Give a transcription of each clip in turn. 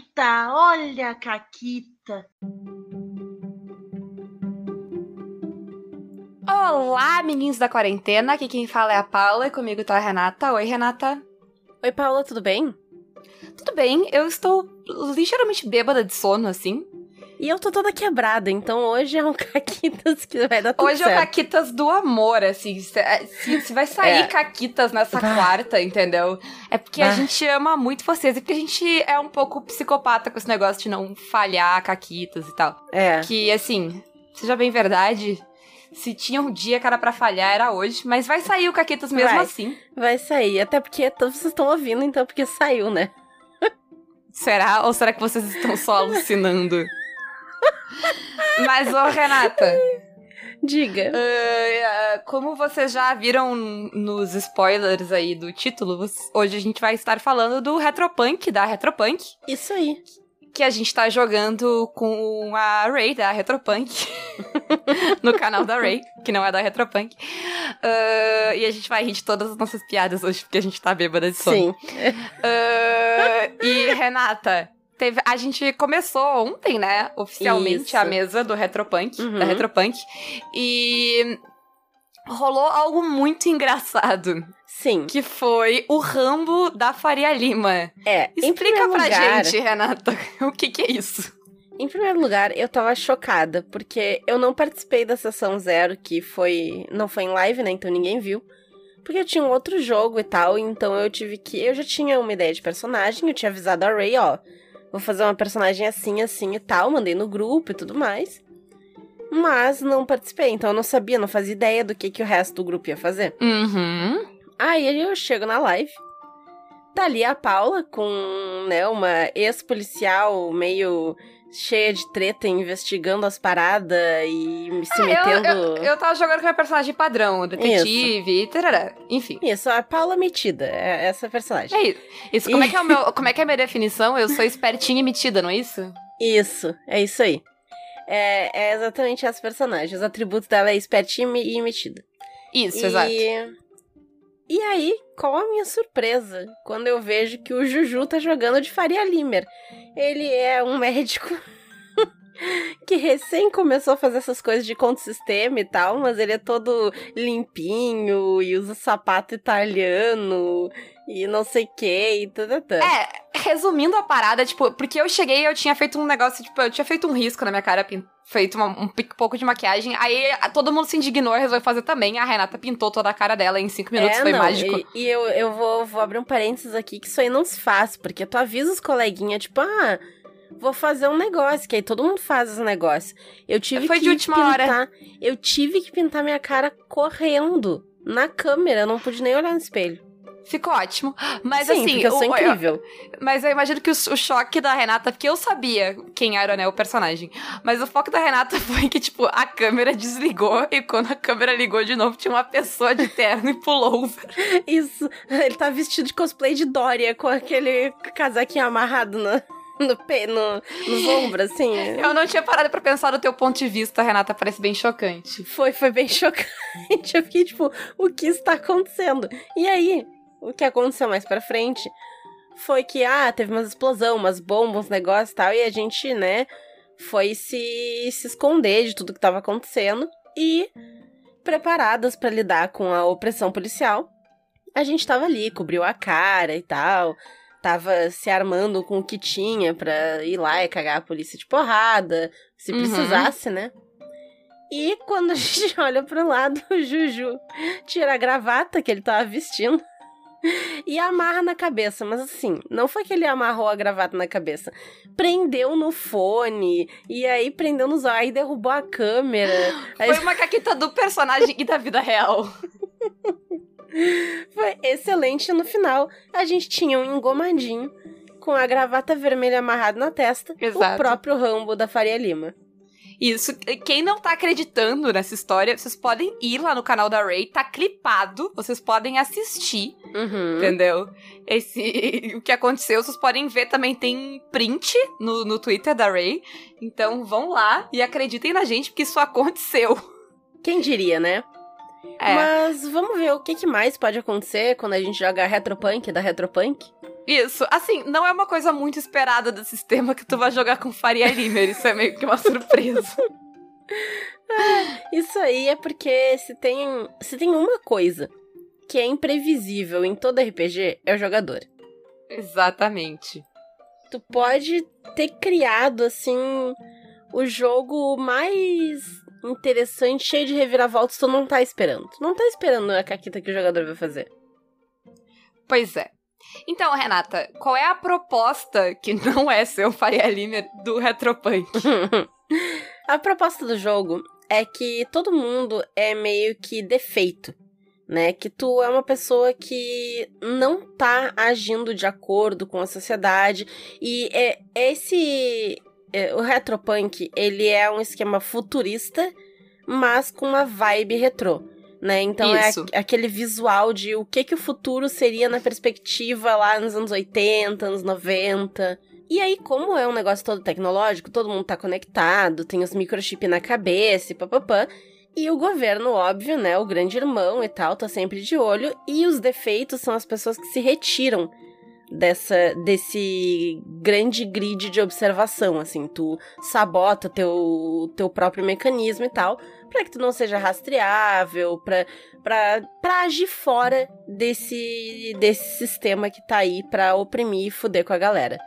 Caquita, olha a Caquita. Olá, meninos da quarentena. Aqui quem fala é a Paula e comigo tá a Renata. Oi, Renata. Oi, Paula, tudo bem? Tudo bem, eu estou ligeiramente bêbada de sono, assim. E eu tô toda quebrada, então hoje é um Caquitas que vai dar tudo Hoje certo. é o Caquitas do amor, assim. Se, se- se vai sair É. Caquitas nessa Bah. quarta, entendeu? É porque a Bah. gente ama muito vocês e porque a gente é um pouco psicopata com esse negócio de não falhar Caquitas e tal. É. Que, assim, seja bem verdade, se tinha um dia que era pra falhar, era hoje. Mas vai sair o Caquitas mesmo Vai. assim. Vai sair, até porque todos vocês estão ouvindo, então, porque saiu, né? Será? Ou será que vocês estão só alucinando? Mas, ô Renata, Diga. ah, ah, como vocês já viram nos spoilers aí do título, hoje a gente vai estar falando do Retropunk, da Retropunk, Isso aí. que a gente tá jogando com a Ray, da Retropunk, no canal da Ray, que não é da Retropunk. Ah, e a gente vai rir de todas as nossas piadas hoje, porque a gente tá bêbada de sono. Sim. E Renata, teve, a gente começou ontem, né? Oficialmente Isso. a mesa do Retropunk, Uhum. da Retropunk. E rolou algo muito engraçado, Sim. que foi o Rambo da Faria Lima. É. Explica pra lugar, gente, Renata, o que que é isso? Em primeiro lugar, eu tava chocada, porque eu não participei da sessão zero, que foi. Não foi em live, né? Então ninguém viu. Porque eu tinha um outro jogo e tal, então eu tive que. Eu já tinha uma ideia de personagem, eu tinha avisado a Ray, ó. Vou fazer uma personagem assim, assim e tal, mandei no grupo e tudo mais. Mas não participei, então eu não sabia, não fazia ideia do que, que o resto do grupo ia fazer. Uhum. Aí eu chego na live. Tá ali a Paula com, né, uma ex-policial meio cheia de treta, investigando as paradas e se Ah, eu, metendo. eu, eu tava jogando com a personagem padrão, o detetive, e tarará. Enfim. Isso, a Paula metida, é essa personagem. É isso. isso. Como, é que é o meu, como é que é a minha definição? Eu sou espertinha e metida, não é isso? Isso, é isso aí. É, é exatamente essa personagem. Os atributos dela é espertinha e e metida. Isso, e... exato. E aí, qual a minha surpresa quando eu vejo que o Juju tá jogando de Faria Limer? Ele é um médico que recém começou a fazer essas coisas de contra-sistema e tal, mas ele é todo limpinho e usa sapato italiano e não sei o que e tudo. É, resumindo a parada, tipo, porque eu cheguei e eu tinha feito um negócio, tipo, eu tinha feito um risco na minha cara, feito uma- um pouco de maquiagem, aí todo mundo se indignou e resolveu fazer também. A Renata pintou toda a cara dela em cinco minutos, é, foi não, mágico. E, e eu, eu vou, vou abrir um parênteses aqui que isso aí não se faz, porque tu avisa os coleguinhas, tipo, ah, vou fazer um negócio, que aí todo mundo faz esse negócio. Eu tive Foi que de última hora. pintar, eu tive que pintar minha cara correndo na câmera, eu não pude nem olhar no espelho. Ficou ótimo. Mas Sim, assim, porque eu sou o- incrível. Mas eu imagino que o, o choque da Renata, porque eu sabia quem era, né, o personagem. Mas o foco da Renata foi que, tipo, a câmera desligou e quando a câmera ligou de novo, tinha uma pessoa de terno e pullover. Isso, ele tá vestido de cosplay de Dória, com aquele casaquinho amarrado no, no, pe, no, nos ombros, assim. Eu não tinha parado pra pensar do teu ponto de vista, Renata, parece bem chocante. Foi, foi bem chocante. Eu fiquei tipo, o que está acontecendo? E aí, o que aconteceu mais pra frente foi que, ah, teve umas explosão, umas bombas, uns negócios e tal, e a gente, né, foi se, se esconder de tudo que tava acontecendo e preparadas pra lidar com a opressão policial. A gente tava ali, cobriu a cara e tal, tava se armando com o que tinha pra ir lá e cagar a polícia de porrada, se Uhum. precisasse, né? E quando a gente olha pro lado, o Juju tira a gravata que ele tava vestindo e amarra na cabeça. Mas assim, não foi que ele amarrou a gravata na cabeça. Prendeu no fone, e aí prendeu nos olhos, aí derrubou a câmera. Aí Foi uma caquita do personagem e da vida real. foi excelente. No final, a gente tinha um engomadinho com a gravata vermelha amarrada na testa. O Exato. próprio Rambo da Faria Lima. Isso, quem não tá acreditando nessa história, vocês podem ir lá no canal da Ray, tá clipado, vocês podem assistir, Uhum. entendeu? Esse, o que aconteceu, vocês podem ver também, tem print no, no Twitter da Ray, então vão lá e acreditem na gente, porque isso aconteceu. Quem diria, né? É. Mas vamos ver o que, que mais pode acontecer quando a gente joga Retropunk da Retropunk. Isso. Assim, não é uma coisa muito esperada do sistema que tu vai jogar com Faria Limer. Isso é meio que uma surpresa. Isso aí é porque se tem, se tem uma coisa que é imprevisível em todo RPG, é o jogador. Exatamente. Tu pode ter criado, assim, o jogo mais interessante, cheio de reviravoltas, tu não tá esperando. Não tá esperando a caquita que o jogador vai fazer. Pois é. Então, Renata, qual é a proposta que não é ser o Faria Limer do Retropunk? a proposta do jogo é que todo mundo é meio que defeito, né? Que tu é uma pessoa que não tá agindo de acordo com a sociedade e é esse o retropunk, ele é um esquema futurista, mas com uma vibe retrô. Né? Então Isso. é aquele visual de o que que o futuro seria na perspectiva lá nos anos 80, anos 90. E aí, como é um negócio todo tecnológico, todo mundo tá conectado, tem os microchips na cabeça e papapã. E o governo, óbvio, né? O grande irmão e tal, tá sempre de olho. E os defeitos são as pessoas que se retiram dessa desse grande grid de observação, assim, tu sabota teu teu próprio mecanismo e tal, para que tu não seja rastreável, para para para agir fora desse desse sistema que tá aí para oprimir e fuder com a galera.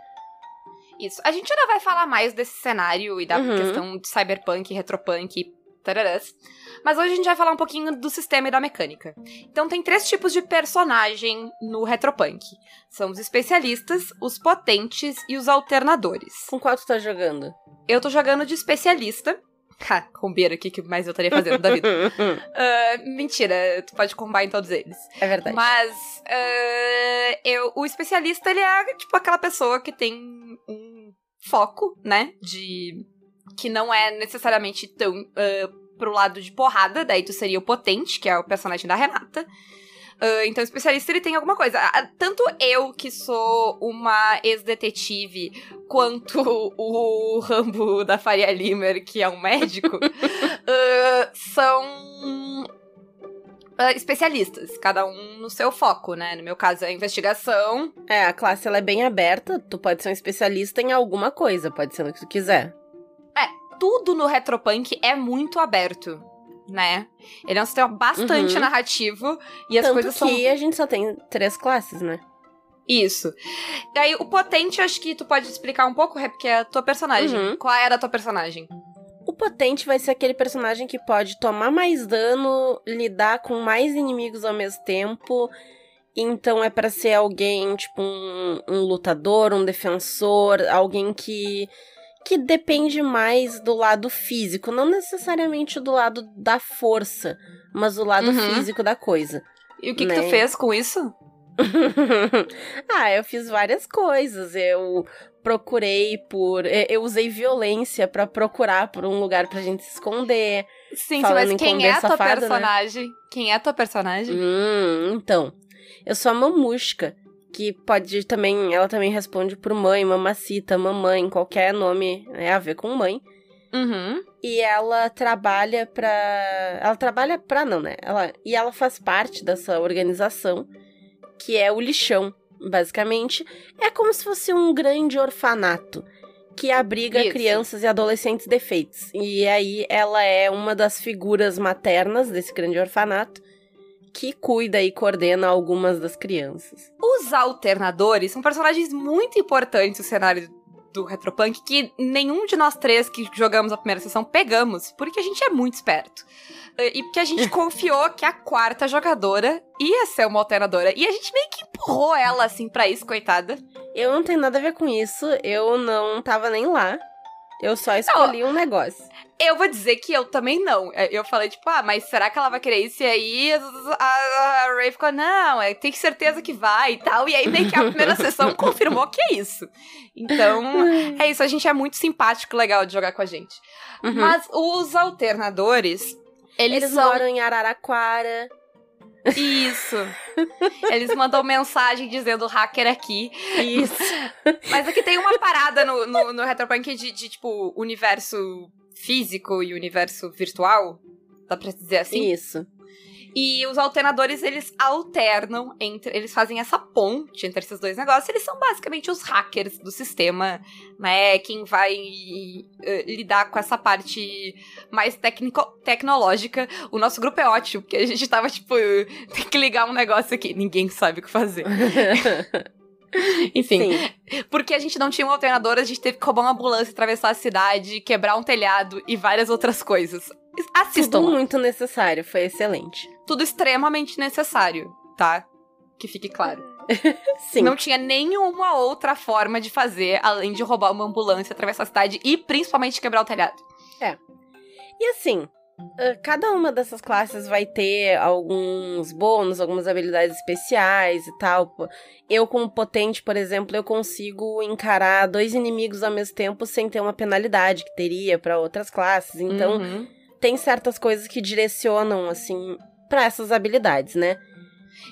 Isso. A gente ainda vai falar mais desse cenário e da Uhum. questão de cyberpunk, retropunk tararás. Mas hoje a gente vai falar um pouquinho do sistema e da mecânica. Então tem três tipos de personagem no retropunk. São os especialistas, os potentes e os alternadores. Com qual tu tá jogando? Eu tô jogando de especialista. Ha, combeira aqui que mais eu estaria fazendo da vida. Ah, mentira, tu pode combar em todos eles. é verdade. Mas ah, eu, o especialista, ele é tipo aquela pessoa que tem um foco, né? De. Que não é necessariamente tão ah, pro lado de porrada, daí tu seria o potente, que é o personagem da Renata. Ah, então, o especialista ele tem alguma coisa. Tanto eu, que sou uma ex-detetive, quanto o Rambo da Faria Limer, que é um médico, ah, são ah, especialistas, cada um no seu foco, né? No meu caso, é a investigação. É, a classe ela é bem aberta, tu pode ser um especialista em alguma coisa, pode ser no que tu quiser. Tudo no Retropunk é muito aberto, né? Ele é um sistema bastante Uhum. narrativo e as Tanto coisas que são a gente só tem três classes, né? Isso. Daí, o potente, acho que tu pode explicar um pouco, porque é a tua personagem. Uhum. Qual é a tua personagem? O potente vai ser aquele personagem que pode tomar mais dano, lidar com mais inimigos ao mesmo tempo. Então é pra ser alguém, tipo, um, um lutador, um defensor, alguém que que depende mais do lado físico, não necessariamente do lado da força, mas do lado Uhum. físico da coisa. E o que, que Né? tu fez com isso? ah, eu fiz várias coisas. Eu procurei por. eu- usei violência pra procurar por um lugar pra gente se esconder. Sim, mas em quem é a tua safado, né? personagem? Quem é a tua personagem? Hum, então. Eu sou a mamusca, que pode também. Ela também responde por mãe, mamacita, mamãe, qualquer nome né, a ver com mãe. Uhum. E ela trabalha pra. Ela trabalha pra não, né? Ela... E ela faz parte dessa organização, que é o lixão, basicamente. É como se fosse um grande orfanato que abriga Isso. crianças e adolescentes defeitos. E aí ela é uma das figuras maternas desse grande orfanato que cuida e coordena algumas das crianças. Os alternadores são personagens muito importantes no cenário do Retropunk que nenhum de nós três que jogamos a primeira sessão pegamos, porque a gente é muito esperto. Eh, E porque a gente confiou que a quarta jogadora ia ser uma alternadora. E a gente meio que empurrou ela assim pra isso, coitada. Eu não tenho nada a ver com isso, eu não tava nem lá. Eu só escolhi um negócio. Eu vou dizer que eu também não. Eh, Eu falei, tipo, ah, mas será que ela vai querer isso? E aí a, a, a Ray ficou, não, é, tem certeza que vai e tal. E aí meio que a primeira sessão confirmou que é isso. Então, é isso, a gente é muito simpático e legal de jogar com a gente. Uhum. Mas os alternadores, eles, Eles são. moram em Araraquara. Isso. Eles mandam mensagem dizendo hacker aqui. Isso. Mas aqui tem uma parada no, no, no Retropunk de, de, tipo, universo físico e universo virtual. Dá pra dizer assim? Isso. E os alternadores, eles alternam entre. Eles fazem essa ponte entre esses dois negócios. Eles são basicamente os hackers do sistema, né? Quem vai uh, lidar com essa parte mais técnico, tecnológica. O nosso grupo é ótimo, porque a gente tava, tipo, tem que ligar um negócio aqui. Ninguém sabe o que fazer. Enfim, Sim. porque a gente não tinha um alternador, a gente teve que roubar uma ambulância, atravessar a cidade, quebrar um telhado e várias outras coisas. Assistam. Tudo muito necessário, foi excelente. Tudo extremamente necessário, tá? Que fique claro. Sim. Não tinha nenhuma outra forma de fazer além de roubar uma ambulância, atravessar a cidade e principalmente quebrar o telhado. É. E assim, cada uma dessas classes vai ter alguns bônus, algumas habilidades especiais e tal. Eu, como potente, por exemplo, eu consigo encarar dois inimigos ao mesmo tempo sem ter uma penalidade que teria para outras classes. Então, uhum. tem certas coisas que direcionam, assim, para essas habilidades, né?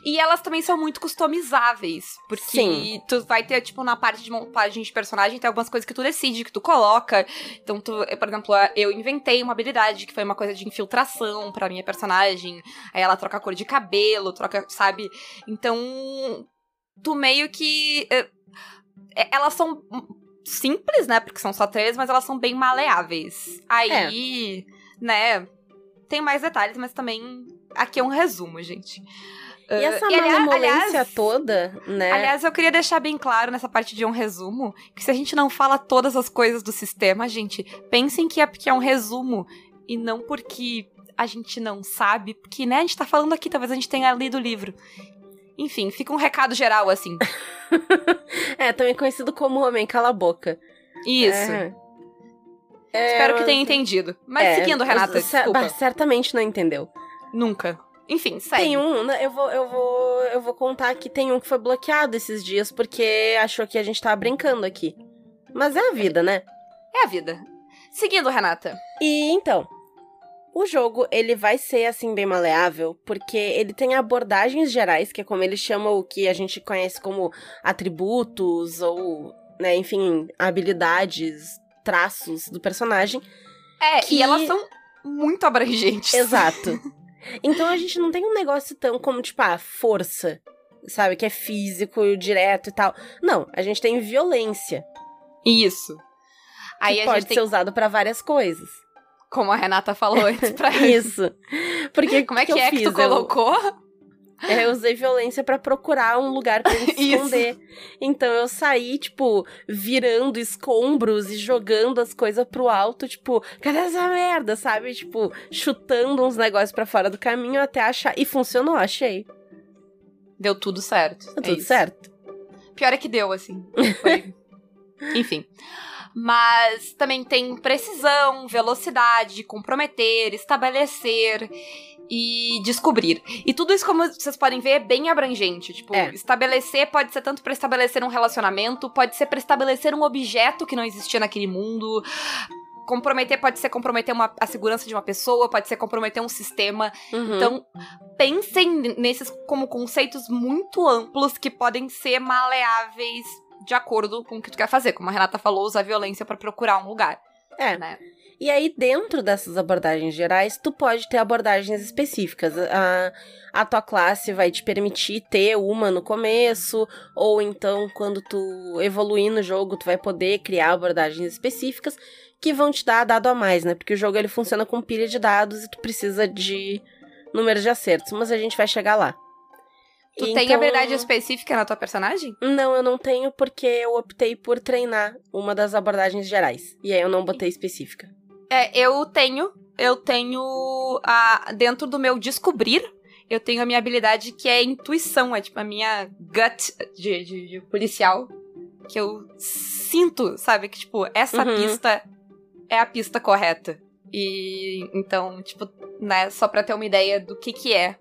E elas também são muito customizáveis. Porque Sim. tu vai ter, tipo, na parte de montagem de personagem, tem algumas coisas que tu decide, que tu coloca. Então, tu, por exemplo, eu inventei uma habilidade que foi uma coisa de infiltração pra minha personagem. Aí ela troca a cor de cabelo, troca, sabe? Então, tu meio que. Eh, eh, elas são simples, né? Porque são só três, mas elas são bem maleáveis. Aí, é. né? Tem mais detalhes, mas também. Aqui é um resumo, gente. E essa uh, malemolência toda, né? Aliás, eu queria deixar bem claro nessa parte de um resumo que se a gente não fala todas as coisas do sistema, gente, pensem que é porque é um resumo e não porque a gente não sabe, porque, né, a gente tá falando aqui, talvez a gente tenha lido o livro. Enfim, fica um recado geral, assim. é, também conhecido como Homem Cala a Boca. Isso. É. Espero é, que tenha entendido. Mas é, seguindo, Renata, desculpa. Certamente não entendeu. Nunca. Enfim, segue. Tem um, né, eu vou, eu vou, eu vou contar que tem um que foi bloqueado esses dias porque achou que a gente tava brincando aqui. Mas é a vida, né? É a vida. Seguindo, Renata. E então, o jogo, ele vai ser, assim, bem maleável, porque ele tem abordagens gerais, que é como ele chama o que a gente conhece como atributos, ou, né, enfim, habilidades, traços do personagem. É, que... e elas são muito abrangentes. Exato. Então a gente não tem um negócio tão como, tipo, ah, força, sabe? Que é físico, direto e tal. Não, a gente tem violência. Isso. Aí que pode ser tem... usado para várias coisas. Como a Renata falou antes pra Isso. Porque como é que, que é que tu colocou? É, eu usei violência para procurar um lugar pra me esconder. então eu saí, tipo, virando escombros e jogando as coisas pro alto, tipo, cadê essa merda, sabe? Tipo, chutando uns negócios para fora do caminho até achar. E funcionou, achei. Deu tudo certo. Deu é tudo isso. certo. Pior é que deu, assim. Enfim. Mas também tem precisão, velocidade, comprometer, estabelecer e descobrir. E tudo isso, como vocês podem ver, é bem abrangente. Tipo, é. estabelecer pode ser tanto para estabelecer um relacionamento, pode ser para estabelecer um objeto que não existia naquele mundo. Comprometer pode ser comprometer uma, a segurança de uma pessoa, pode ser comprometer um sistema. Uhum. Então, pensem nesses como conceitos muito amplos que podem ser maleáveis de acordo com o que tu quer fazer. Como a Renata falou, usar violência para procurar um lugar. É. Né? E aí, dentro dessas abordagens gerais, tu pode ter abordagens específicas. A, a tua classe vai te permitir ter uma no começo, ou então, quando tu evoluir no jogo, tu vai poder criar abordagens específicas que vão te dar dado a mais, né? Porque o jogo ele funciona com pilha de dados e tu precisa de número de acertos, mas a gente vai chegar lá. Tu então... tem habilidade específica na tua personagem? Não, eu não tenho porque eu optei por treinar uma das abordagens gerais. E aí eu não botei específica. É, eu tenho. Eu tenho. A, dentro do meu descobrir, eu tenho a minha habilidade que é intuição. É tipo a minha gut de, de, de policial. Que eu sinto, sabe? Que, tipo, essa uhum. pista é a pista correta. E então, tipo, né, só pra ter uma ideia do que que é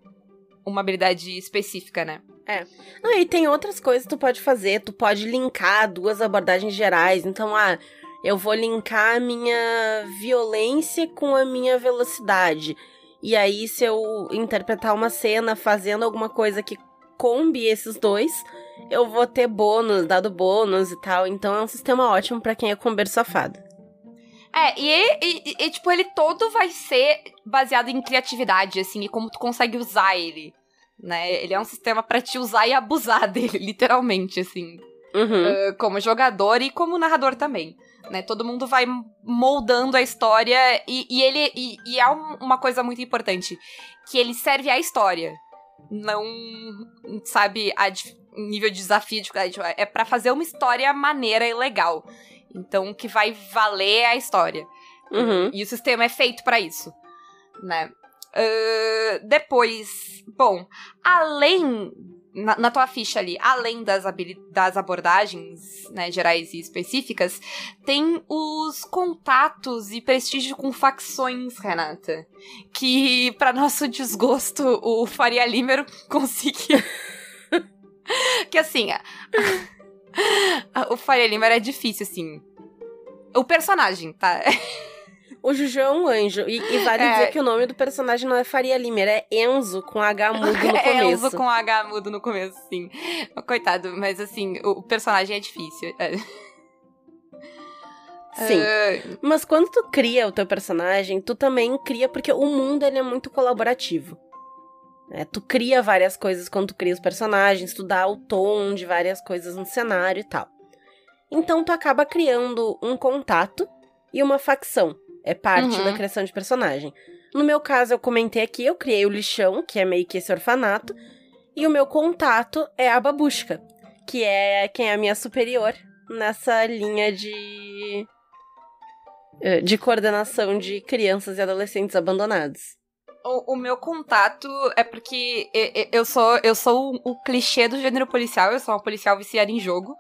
uma habilidade específica, né? É. Não, e tem outras coisas que tu pode fazer. Tu pode linkar duas abordagens gerais. Então, ah, eu vou linkar a minha violência com a minha velocidade. E aí, se eu interpretar uma cena fazendo alguma coisa que combi esses dois, eu vou ter bônus, dado bônus e tal. Então é um sistema ótimo para quem é comber safado. É, e, e, e, tipo, ele todo vai ser baseado em criatividade, assim, e como tu consegue usar ele, né? Ele é um sistema para te usar e abusar dele, literalmente, assim. Uhum. Uh, como jogador e como narrador também. Né? Todo mundo vai moldando a história e, e ele e, e há um, uma coisa muito importante que ele serve à história, não sabe a nível de desafio de, é para fazer uma história maneira e legal. Então, que vai valer a história. Uhum. E o sistema é feito para isso, né? Uh, depois, bom, além na, na, tua ficha ali, além das, das abordagens né, gerais e específicas, tem os contatos e prestígio com facções, Renata. Que, para nosso desgosto, o Faria Limer conseguiu. que assim, o Faria Limer é difícil, assim. O personagem, tá? O Juju é um anjo. E, e vale é. dizer que o nome do personagem não é Faria Limer, é Enzo com H mudo no começo. É Enzo com H mudo no começo, sim. Coitado, mas assim, o personagem é difícil. É. Sim. Uh... Mas quando tu cria o teu personagem, tu também cria porque o mundo ele é muito colaborativo. É, tu cria várias coisas quando tu cria os personagens, tu dá o tom de várias coisas no cenário e tal. Então tu acaba criando um contato e uma facção. É parte uhum. da criação de personagem. No meu caso, eu comentei aqui, eu criei o lixão, que é meio que esse orfanato, e o meu contato é a babushka, que é quem é a minha superior nessa linha de eh, de coordenação de crianças e adolescentes abandonados. O, o, meu contato é porque eu sou eu sou o, o, clichê do gênero policial, eu sou uma policial viciada em jogo.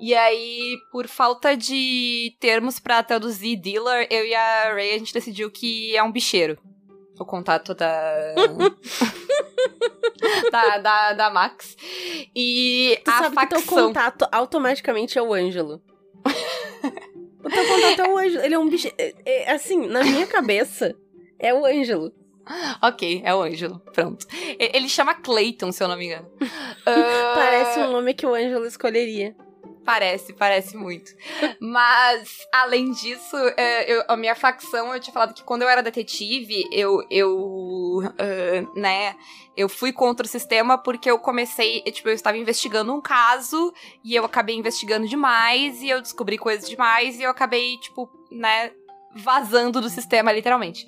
E aí, por falta de termos para traduzir dealer, eu e a Ray a gente decidiu que é um bicheiro. O contato da. da, da, da, Max. E tu a sabe facção. Que teu contato automaticamente é o Ângelo. o teu contato é o Ângelo. Ele é um bicho. É, é, assim, na minha cabeça, é o Ângelo. Ok, é o Ângelo. Pronto. Ele chama Clayton, se eu não me engano. uh... Parece um nome que o Ângelo escolheria. Parece, parece muito. Mas, além disso, é, eu, a minha facção, eu tinha falado que quando eu era detetive, eu, eu uh, né, eu fui contra o sistema porque eu comecei, tipo, eu estava investigando um caso e eu acabei investigando demais e eu descobri coisas demais e eu acabei, tipo, né, vazando do sistema, literalmente.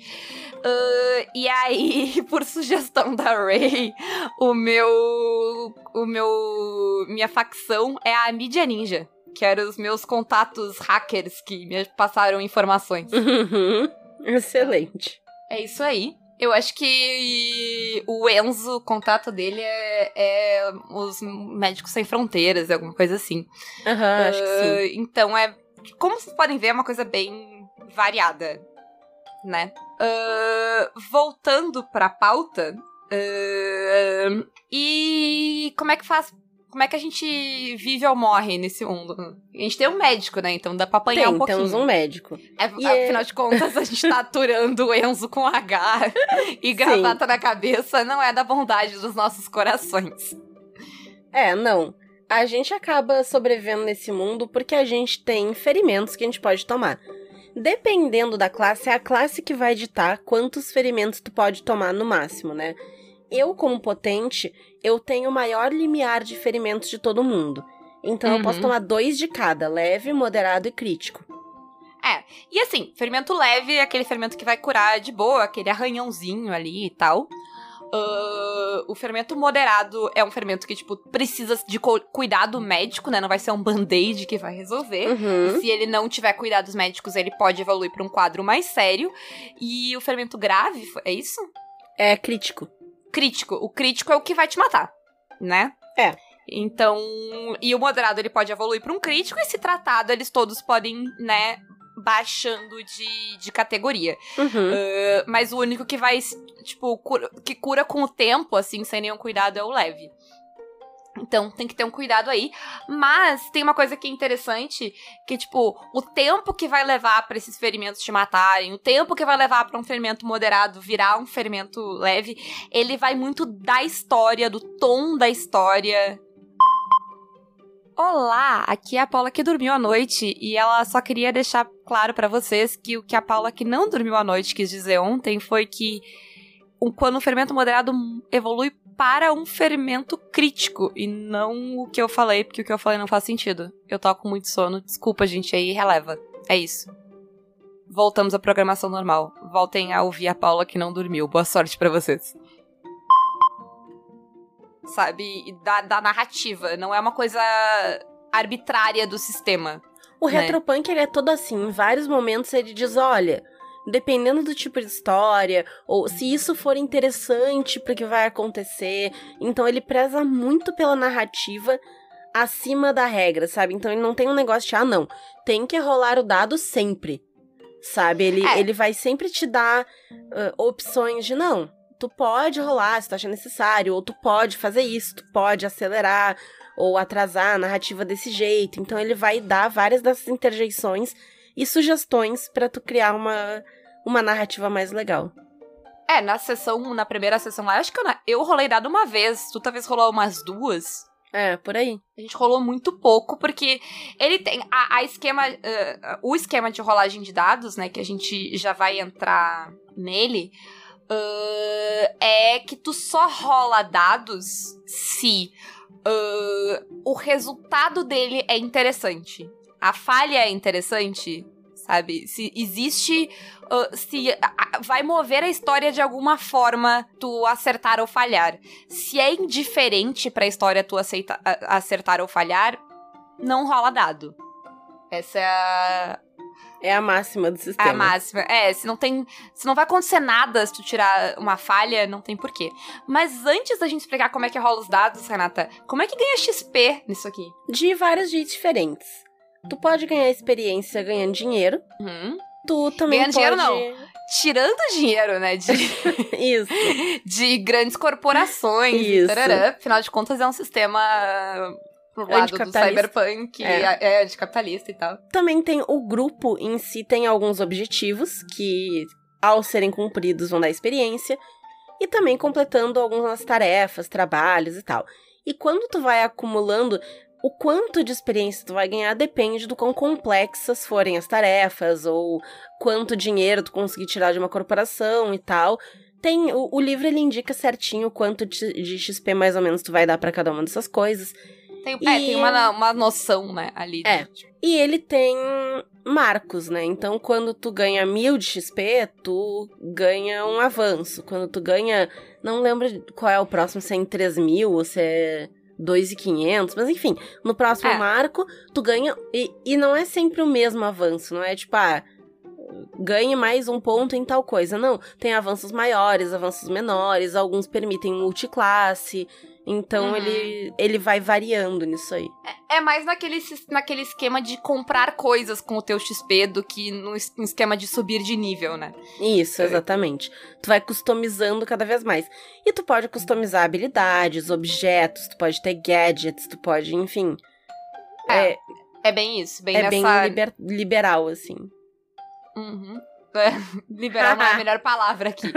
Uh, e aí, por sugestão da Ray, o meu. O meu. Minha facção é a Mídia Ninja. Que eram os meus contatos hackers que me passaram informações. Uhum. Excelente. É isso aí. Eu acho que o Enzo, o contato dele é, é os Médicos Sem Fronteiras, alguma coisa assim. Aham, uhum, uh, acho que sim. Então é. Como vocês podem ver, é uma coisa bem variada, né? Uh, voltando pra pauta. Uh, e como é que faz? Como é que a gente vive ou morre nesse mundo? A gente tem um médico, né? Então dá pra apanhar tem, um pouquinho. temos um médico. É, afinal é... de contas, a gente tá aturando o Enzo com H e gravata Sim. na cabeça não é da bondade dos nossos corações. É, não. A gente acaba sobrevivendo nesse mundo porque a gente tem ferimentos que a gente pode tomar. Dependendo da classe, é a classe que vai ditar quantos ferimentos tu pode tomar no máximo, né? Eu, como potente, eu tenho o maior limiar de ferimentos de todo mundo. Então uhum. eu posso uhum. tomar dois de cada, leve, moderado e crítico. É, e assim, ferimento leve é aquele ferimento que vai curar de boa, aquele arranhãozinho ali e tal. Uh, o fermento moderado é um fermento que, tipo, precisa de cuidado médico, né? Não vai ser um band-aid que vai resolver. Uhum. Se ele não tiver cuidados médicos, ele pode evoluir para um quadro mais sério. E o fermento grave, é isso? É crítico. Crítico. O crítico é o que vai te matar, né? É. Então, e o moderado ele pode evoluir para um crítico e se tratado, eles todos podem, né, baixando de, de categoria. Uhum. Uh, mas o único que vai, tipo, cura, que cura com o tempo, assim, sem nenhum cuidado, é o leve. Então, tem que ter um cuidado aí. Mas tem uma coisa que é interessante, que tipo, o tempo que vai levar para esses ferimentos te matarem, o tempo que vai levar para um ferimento moderado virar um ferimento leve, ele vai muito da história, do tom da história. Olá, aqui é a Paula que dormiu à noite e ela só queria deixar claro para vocês que o que a Paula que não dormiu à noite quis dizer ontem foi que quando um fermento moderado evolui para um fermento crítico e não o que eu falei, porque o que eu falei não faz sentido. Eu tô com muito sono, desculpa gente aí, releva. É isso. Voltamos à programação normal. Voltem a ouvir a Paula que não dormiu. Boa sorte para vocês sabe? Da, da narrativa. Não é uma coisa arbitrária do sistema. O né? retropunk, ele é todo assim. Em vários momentos ele diz, olha... Dependendo do tipo de história, ou se isso for interessante para que vai acontecer. Então ele preza muito pela narrativa acima da regra, sabe? Então ele não tem um negócio de, ah, não, tem que rolar o dado sempre. Sabe? Ele, é. ele vai sempre te dar uh, opções de, não, tu pode rolar se tu acha necessário, ou tu pode fazer isso, tu pode acelerar ou atrasar a narrativa desse jeito. Então ele vai dar várias dessas interjeições e sugestões para tu criar uma, uma narrativa mais legal. É, na sessão, na primeira sessão lá, acho que eu, eu rolei dado uma vez, tu talvez rolou umas duas. É, por aí. A gente rolou muito pouco, porque ele tem a, a esquema, uh, o esquema de rolagem de dados, né, que a gente já vai entrar nele, uh, é que tu só rola dados se uh, o resultado dele é interessante. A falha é interessante, sabe? Se existe. Uh, se uh, vai mover a história de alguma forma tu acertar ou falhar. Se é indiferente pra história tu aceita, acertar ou falhar, não rola dado. Essa é a, é a máxima do sistema. É a máxima. É, se não tem. Se não vai acontecer nada se tu tirar uma falha, não tem porquê. Mas antes da gente explicar como é que rola os dados, Renata, como é que ganha XP nisso aqui? De vários jeitos diferentes. Tu pode ganhar experiência ganhando dinheiro. Uhum. Tu também ganhando pode... dinheiro, não tirando dinheiro, né? De, Isso. De grandes corporações. Isso. Tarará. Afinal de contas, é um sistema pro lado do cyberpunk, é. é anticapitalista e tal. Também tem o grupo em si, tem alguns objetivos que, ao serem cumpridos, vão dar experiência. E também completando algumas tarefas, trabalhos e tal. E quando tu vai acumulando, o quanto de experiência tu vai ganhar depende do quão complexas forem as tarefas, ou quanto dinheiro tu conseguir tirar de uma corporação e tal. Tem, o, o livro ele indica certinho quanto de, de XP mais ou menos tu vai dar para cada uma dessas coisas. Tem, e... é, tem uma, uma noção, né, ali. É. De... E ele tem marcos, né? Então, quando tu ganha mil de XP, tu ganha um avanço. Quando tu ganha. Não lembro qual é o próximo, se é em 3 mil ou se é 2,500, mas enfim, no próximo é. marco, tu ganha. E, e não é sempre o mesmo avanço, não é tipo, ah, ganhe mais um ponto em tal coisa. Não, tem avanços maiores, avanços menores, alguns permitem multiclasse. Então uhum. ele, ele vai variando nisso aí. É, é, mais naquele, naquele esquema de comprar coisas com o teu XP do que no esquema de subir de nível, né? Isso, é. exatamente. Tu vai customizando cada vez mais. E tu pode customizar habilidades, objetos, tu pode ter gadgets, tu pode, enfim. É, é, é bem isso, bem É nessa... bem liber, liberal, assim. Uhum. Liberal não é a melhor palavra aqui.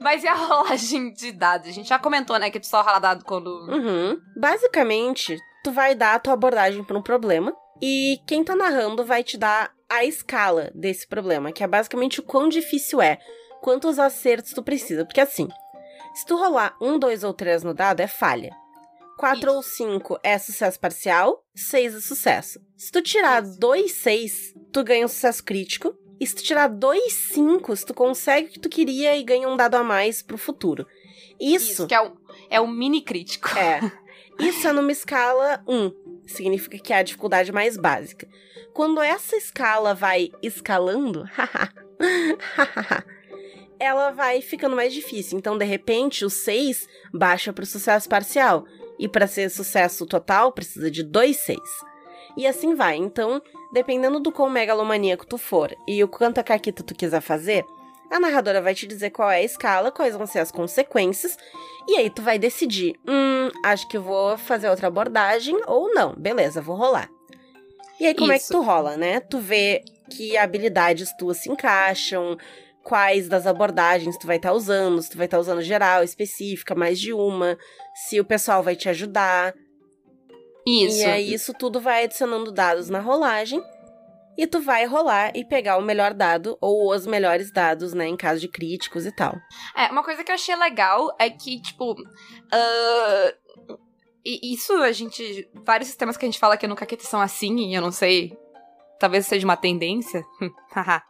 Mas e a rolagem de dados? A gente já comentou, né, que tu só rola dado quando. Uhum. Basicamente, tu vai dar a tua abordagem para um problema. E quem tá narrando vai te dar a escala desse problema, que é basicamente o quão difícil é, quantos acertos tu precisa. Porque assim, se tu rolar um, dois ou três no dado, é falha. 4 ou 5 é sucesso parcial, 6 é sucesso. Se tu tirar 2, 6, tu ganha um sucesso crítico. E se tu tirar 2, 5, tu consegue o que tu queria e ganha um dado a mais pro futuro. Isso. Isso que é o, é o mini crítico. É. Isso é numa escala 1. Significa que é a dificuldade mais básica. Quando essa escala vai escalando, ela vai ficando mais difícil. Então, de repente, o 6 baixa para o sucesso parcial. E para ser sucesso total, precisa de dois seis. E assim vai. Então, dependendo do quão megalomaníaco tu for e o quanto a caquita tu quiser fazer, a narradora vai te dizer qual é a escala, quais vão ser as consequências, e aí tu vai decidir: hum, acho que vou fazer outra abordagem ou não. Beleza, vou rolar. E aí, como Isso. é que tu rola, né? Tu vê que habilidades tuas se encaixam, quais das abordagens tu vai estar tá usando, se tu vai estar tá usando geral, específica, mais de uma, se o pessoal vai te ajudar. Isso. E aí isso tudo vai adicionando dados na rolagem. E tu vai rolar e pegar o melhor dado ou os melhores dados, né, em caso de críticos e tal. É, uma coisa que eu achei legal é que, tipo. e isso a gente. Vários sistemas que a gente fala que no Caqueta são assim, e eu não sei. Talvez seja uma tendência. Ah,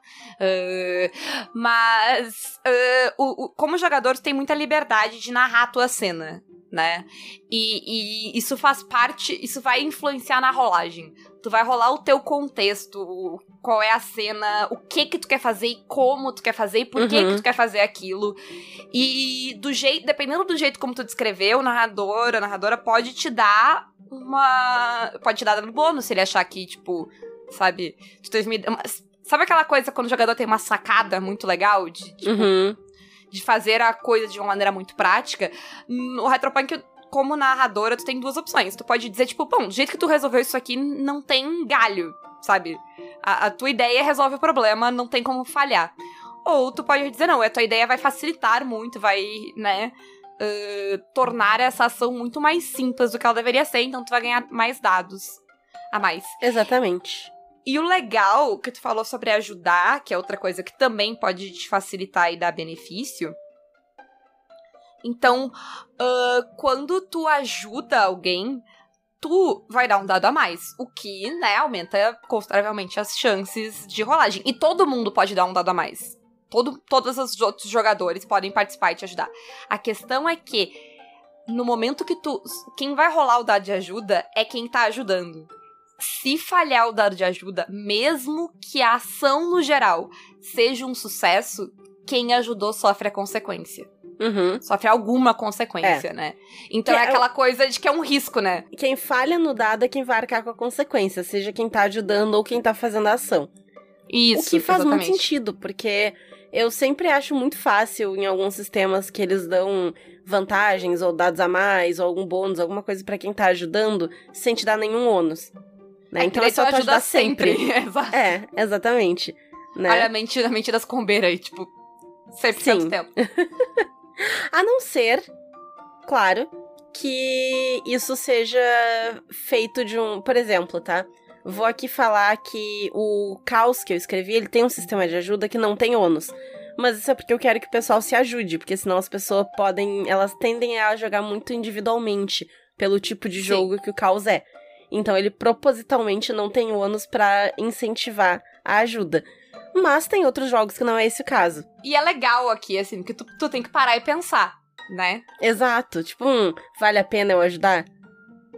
mas. ah, o, o- como jogador, tu tem muita liberdade de narrar a tua cena, né? E, e isso faz parte. Isso vai influenciar na rolagem. Tu vai rolar o teu contexto, o- qual é a cena, o que que tu quer fazer e como tu quer fazer e por que Uhum. que tu quer fazer aquilo. E do jeito, dependendo do jeito como tu descreveu, o narrador, a narradora pode te dar uma. Pode te dar dano bônus se ele achar que, tipo, sabe, tu teve uma- uma- Sabe aquela coisa quando o jogador tem uma sacada muito legal de, tipo, Uhum. de fazer a coisa de uma maneira muito prática? No Retropunk, como narradora, tu tem duas opções. Tu pode dizer, tipo, bom, do jeito que tu resolveu isso aqui, não tem galho, sabe? A, a tua ideia resolve o problema, não tem como falhar. Ou tu pode dizer, não, a tua ideia vai facilitar muito, vai, né, ãh, tornar essa ação muito mais simples do que ela deveria ser, então tu vai ganhar mais dados a mais. Exatamente. E o legal que tu falou sobre ajudar, que é outra coisa que também pode te facilitar e dar benefício. Então, ãh, quando tu ajuda alguém, tu vai dar um dado a mais. O que, né, aumenta consideravelmente as chances de rolagem. E todo mundo pode dar um dado a mais. Todo, todos os outros jogadores podem participar e te ajudar. A questão é que, no momento que tu. Quem vai rolar o dado de ajuda é quem tá ajudando se falhar o dado de ajuda, mesmo que a ação no geral seja um sucesso, quem ajudou sofre a consequência. Uhum. Sofre alguma consequência, né? Então Que é é- aquela coisa de que é um risco, né? Quem falha no dado é quem vai arcar com a consequência, seja quem tá ajudando ou quem tá fazendo a ação. Isso. o que faz exatamente. muito sentido, porque eu sempre acho muito fácil em alguns sistemas que eles dão vantagens ou dados a mais ou algum bônus, alguma coisa pra quem tá ajudando, sem te dar nenhum ônus. Né? É, então que é só ajuda ajudar sempre. Exato. É, exatamente. Né? Olha a mente, a mente das combeiras aí, tipo, 100% Sim. tempo. A não ser, claro, que isso seja feito de um. Por exemplo, tá? Vou aqui falar que o caos que eu escrevi, ele tem um sistema de ajuda que não tem ônus. Mas isso é porque eu quero que o pessoal se ajude, porque senão as pessoas podem. Elas tendem a jogar muito individualmente pelo tipo de Sim. jogo que o caos é. Então ele propositalmente não tem ônus pra incentivar a ajuda. Mas tem outros jogos que não é esse o caso. E é legal aqui, assim, porque tu, tu tem que parar e pensar, né? Exato. Tipo, hum, vale a pena eu ajudar?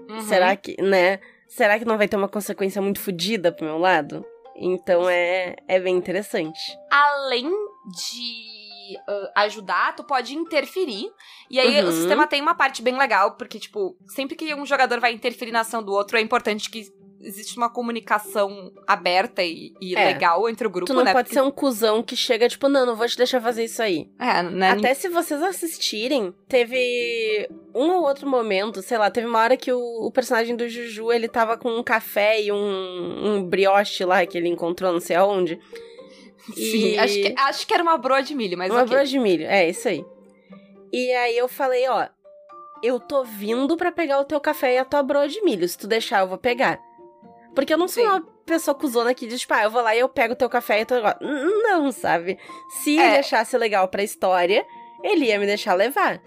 Uhum. Será que, né? Será que não vai ter uma consequência muito fodida pro meu lado? Então é, é bem interessante. além de ah, ajudar, tu pode interferir. E aí Uhum. o sistema tem uma parte bem legal, porque, tipo, sempre que um jogador vai interferir na ação do outro, é importante que existe uma comunicação aberta e, e É. legal entre o grupo, tu não né? pode Porque- ser um cuzão que chega, tipo, não, não vou te deixar fazer isso aí. É, né? Até se vocês assistirem, teve um ou outro momento, sei lá, teve uma hora que o, o personagem do Juju, ele tava com um café e um, um brioche lá que ele encontrou não sei aonde. Sim, E- acho, que, acho que era uma broa de milho, mas Uma ok. broa de milho, é isso aí. E aí eu falei, ó, eu tô vindo pra pegar o teu café e a tua broa de milho. Se tu deixar, eu vou pegar. Porque eu não sou Sim. uma pessoa cuzona que diz, tipo, ah, eu vou lá e eu pego o teu café e tu... Não, sabe? Se É. ele achasse legal pra história, ele ia me deixar levar.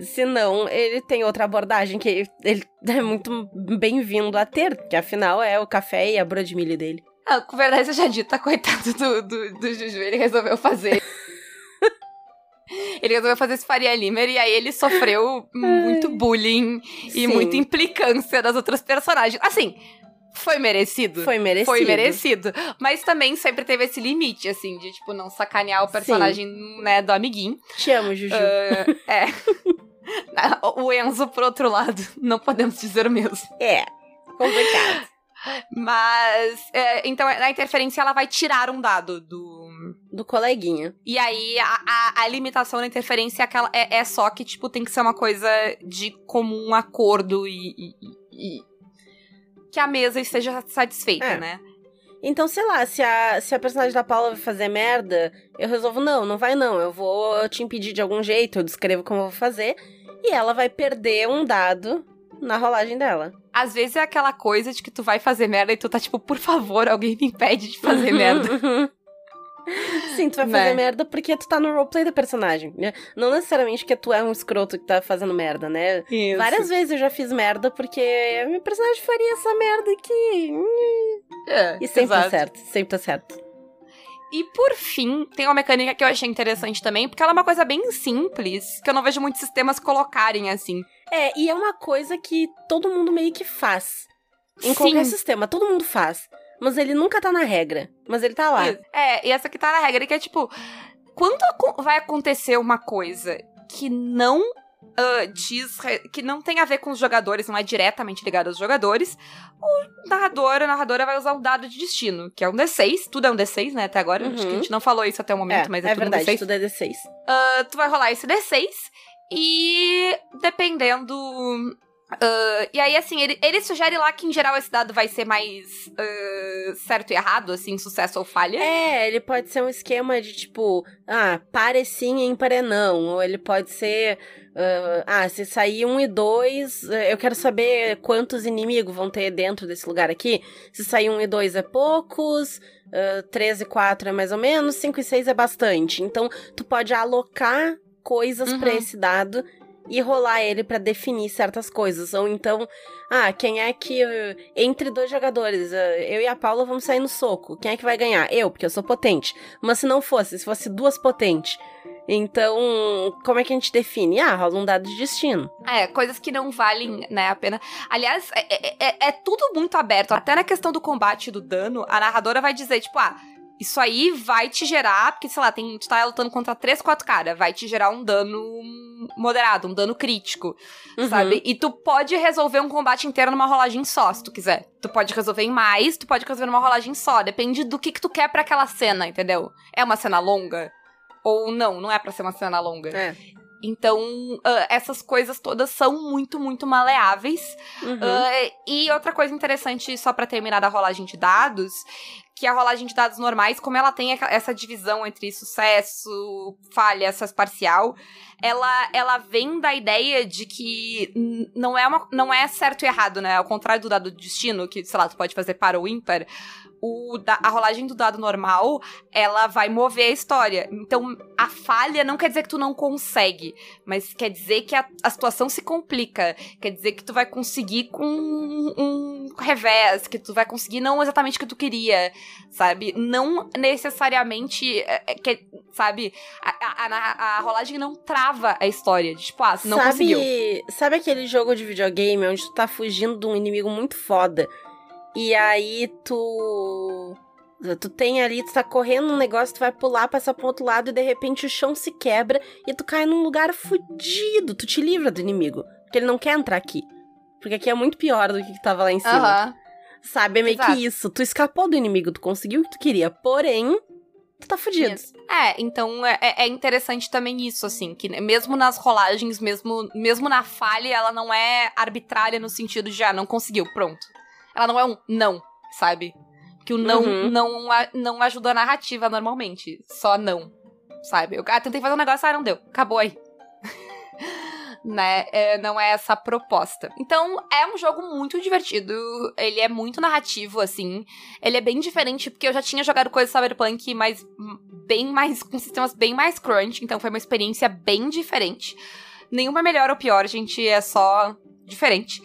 Se não, ele tem outra abordagem que ele é muito bem-vindo a ter, que afinal é o café e a broa de milho dele. Ah, com verdade seja dita, coitado do, do, do Juju, ele resolveu fazer. ele resolveu fazer esse Faria Limer e aí ele sofreu muito bullying e Sim, muita implicância das outras personagens. Assim, foi merecido. Foi merecido. Foi merecido. Mas também sempre teve esse limite, assim, de, tipo, não sacanear o personagem, né, do amiguinho. Te amo, Juju. Ah, é. o Enzo, por outro lado, não podemos dizer o mesmo. É, complicado. Mas, é, então, a interferência, ela vai tirar um dado do... Do coleguinha. E aí, a, a, a limitação da interferência é, aquela, é, é só que, tipo, tem que ser uma coisa de comum acordo e... e- e- que a mesa esteja satisfeita, É. né? Então, sei lá, se a, se a personagem da Paula vai fazer merda, eu resolvo, não, não vai não. Eu vou te impedir de algum jeito, eu descrevo como eu vou fazer. E ela vai perder um dado na rolagem dela. às vezes é aquela coisa de que tu vai fazer merda e tu tá tipo, por favor, alguém me impede de fazer merda. Sim, tu vai Né? fazer merda porque tu tá no roleplay da personagem, né? Não necessariamente que tu é um escroto que tá fazendo merda, né? Isso. Várias vezes eu já fiz merda porque minha personagem faria essa merda aqui. É, E sempre exato. tá certo, sempre tá certo. E por fim, tem uma mecânica que eu achei interessante também, porque ela é uma coisa bem simples, que eu não vejo muitos sistemas colocarem assim. É, e é uma coisa que todo mundo meio que faz. Em qualquer Sim. sistema, todo mundo faz. Mas ele nunca tá na regra. Mas ele tá lá. É, e essa aqui tá na regra, que é tipo, quando vai acontecer uma coisa que não ah, diz, que não tem a ver com os jogadores, não é diretamente ligado aos jogadores, o narrador, a narradora vai usar o dado de destino, que é um D6, tudo é um D6, né, até agora, acho que a Uhum. gente não falou isso até o momento, é, mas é, é tudo verdade, um D6. tudo é D6. Ah, tu vai rolar esse D6 e dependendo. ah, e aí, assim, ele, ele sugere lá que em geral esse dado vai ser mais ah, certo e errado, assim, sucesso ou falha. É, ele pode ser um esquema de tipo, ah, pare sim, ímpar é não. Ou ele pode ser, ah, ah, se sair um e dois, eh, eu quero saber quantos inimigos vão ter dentro desse lugar aqui. Se sair um e dois é poucos, ah, três e quatro é mais ou menos, cinco e seis é bastante. Então, tu pode alocar coisas pra Uhum. esse dado e rolar ele pra definir certas coisas. Ou então, ah, quem é que. eh, Entre dois jogadores, eh, eu e a Paula vamos sair no soco. Quem é que vai ganhar? Eu, porque eu sou potente. Mas se não fosse, se fosse duas potentes. Então, como é que a gente define? Ah, rola um dado de destino. É, coisas que não valem, né, a pena. Aliás, é, é- é- é tudo muito aberto. Até na questão do combate e do dano, a narradora vai dizer, tipo, ah, isso aí vai te gerar, porque, sei lá, tem, tu tá lutando contra três, quatro caras, vai te gerar um dano moderado, um dano crítico, Uhum. sabe? E tu pode resolver um combate inteiro numa rolagem só, se tu quiser. Tu pode resolver em mais, tu pode resolver numa rolagem só. Depende do que que tu quer pra aquela cena, entendeu? É uma cena longa? Ou não, não é pra ser uma cena longa. É. Então, ah, essas coisas todas são muito, muito maleáveis. Uhum. Ah, e outra coisa interessante, só pra terminar da rolagem de dados, que a rolagem de dados normais, como ela tem essa divisão entre sucesso, falha, sucesso parcial, ela, ela vem da ideia de que não é, uma, não é certo e errado, né? Ao contrário do dado de destino, que, sei lá, tu pode fazer para ou ímpar, o, da- a rolagem do dado normal, ela vai mover a história. Então, a falha não quer dizer que tu não consegue, mas quer dizer que a, a situação se complica. Quer dizer que tu vai conseguir com um, um revés, que tu vai conseguir não exatamente o que tu queria, sabe? Não necessariamente, é, é, que, sabe? A, a, a- rolagem não trava a história. Tipo, ah, não sabe, conseguiu. Sabe aquele jogo de videogame onde tu tá fugindo de um inimigo muito foda? E aí tu. Tu tem ali, tu tá correndo um negócio, tu vai pular, passar pro outro lado e de repente o chão se quebra e tu cai num lugar fudido. Tu te livra do inimigo. Porque ele não quer entrar aqui. Porque aqui é muito pior do que que tava lá em cima. Aham. Sabe? É meio Exato. que isso. Tu escapou do inimigo, tu conseguiu o que tu queria. Porém, tu tá fudido. Isso. É, então é, é interessante também isso, assim, que mesmo nas rolagens, mesmo, mesmo na falha, ela não é arbitrária no sentido de, ah, não conseguiu, pronto. Ela não é um não, sabe? Que o não Uhum. não, não ajuda a narrativa normalmente. Só não, sabe? Eu ah, tentei fazer um negócio, ah, não deu. Acabou aí. né? É, não é essa a proposta. Então, é um jogo muito divertido. Ele é muito narrativo, assim. Ele é bem diferente, porque eu já tinha jogado coisas cyberpunk, mas bem mais. com sistemas bem mais crunch, então foi uma experiência bem diferente. Nenhuma é melhor ou pior, gente, é só diferente.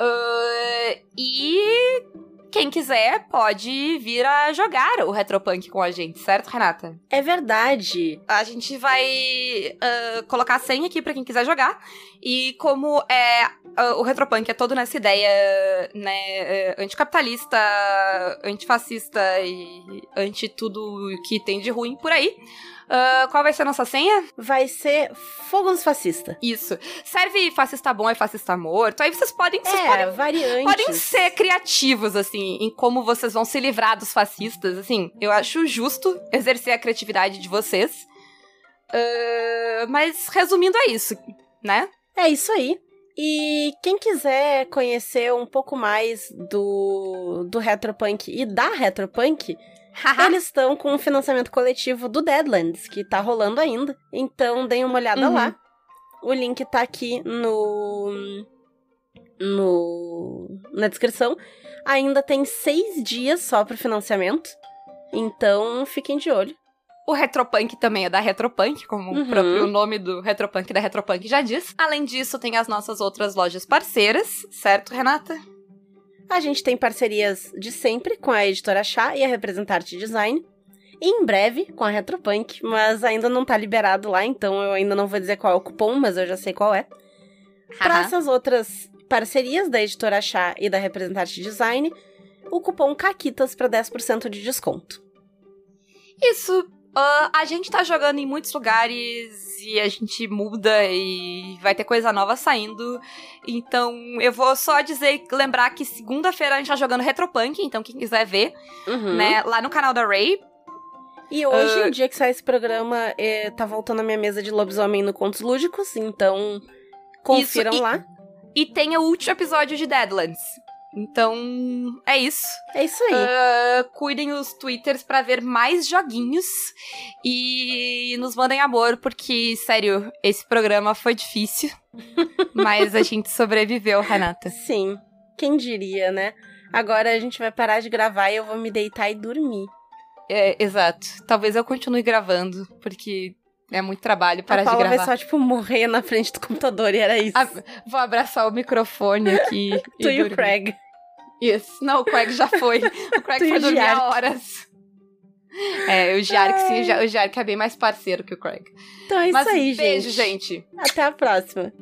Ah, e quem quiser pode vir a jogar o Retropunk com a gente, certo, Renata? É verdade. A gente vai ah, colocar a senha aqui pra quem quiser jogar. E como é ah, o Retropunk é todo nessa ideia, né, eh, anticapitalista, antifascista e anti tudo que tem de ruim por aí. Ah, qual vai ser a nossa senha? Vai ser fogo nos fascistas. Isso. Serve fascista bom e fascista morto. Aí vocês podem. Vocês É, podem variantes. podem ser criativos, assim, em como vocês vão se livrar dos fascistas, assim. Eu acho justo exercer a criatividade de vocês. Ah, mas resumindo é isso, né? É isso aí. E quem quiser conhecer um pouco mais do, do Retropunk e da Retropunk, eles estão com um financiamento coletivo do Deadlands, que tá rolando ainda. Então deem uma olhada Uhum. lá. O link tá aqui no no, na descrição. Ainda tem seis dias só para financiamento. Então fiquem de olho. O Retropunk também é da Retropunk, como Uhum. o próprio nome do Retropunk da Retropunk já diz. Além disso, tem as nossas outras lojas parceiras, certo, Renata? A gente tem parcerias de sempre com a editora Chá e a Representarte Design. E em breve com a Retropunk, mas ainda não tá liberado lá, então eu ainda não vou dizer qual é o cupom, mas eu já sei qual é. Para essas outras parcerias da editora Chá e da Representante Design, o cupom CAQUITAS para 10% de desconto. Isso. Ah, a gente tá jogando em muitos lugares e a gente muda e vai ter coisa nova saindo. Então eu vou só dizer, lembrar que segunda-feira a gente tá jogando Retropunk, então quem quiser ver, Uhum. né, lá no canal da Ray. E hoje, Ah. o dia que sai esse programa, eh, tá voltando a minha mesa de lobisomem no Contos Lúdicos, então confiram Isso, e- lá. E tem o último episódio de Deadlands. Então, é isso. É isso aí. Ah, cuidem os twitters pra ver mais joguinhos e nos mandem amor, porque, sério, esse programa foi difícil. mas a gente sobreviveu, Renata. Sim, quem diria, né? Agora a gente vai parar de gravar e eu vou me deitar e dormir. É, exato. Talvez eu continue gravando, porque é muito trabalho parar a de gravar. vai só, tipo, morrer na frente do computador e era isso. Ah, vou abraçar o microfone aqui. tu e o dormir. Craig. Isso. Não, o Craig já foi. O Craig e foi o dormir há horas. É, o Jark sim, o Ja- o Jark é bem mais parceiro que o Craig. Então é isso Mas aí, beijo, gente. gente. Até a próxima.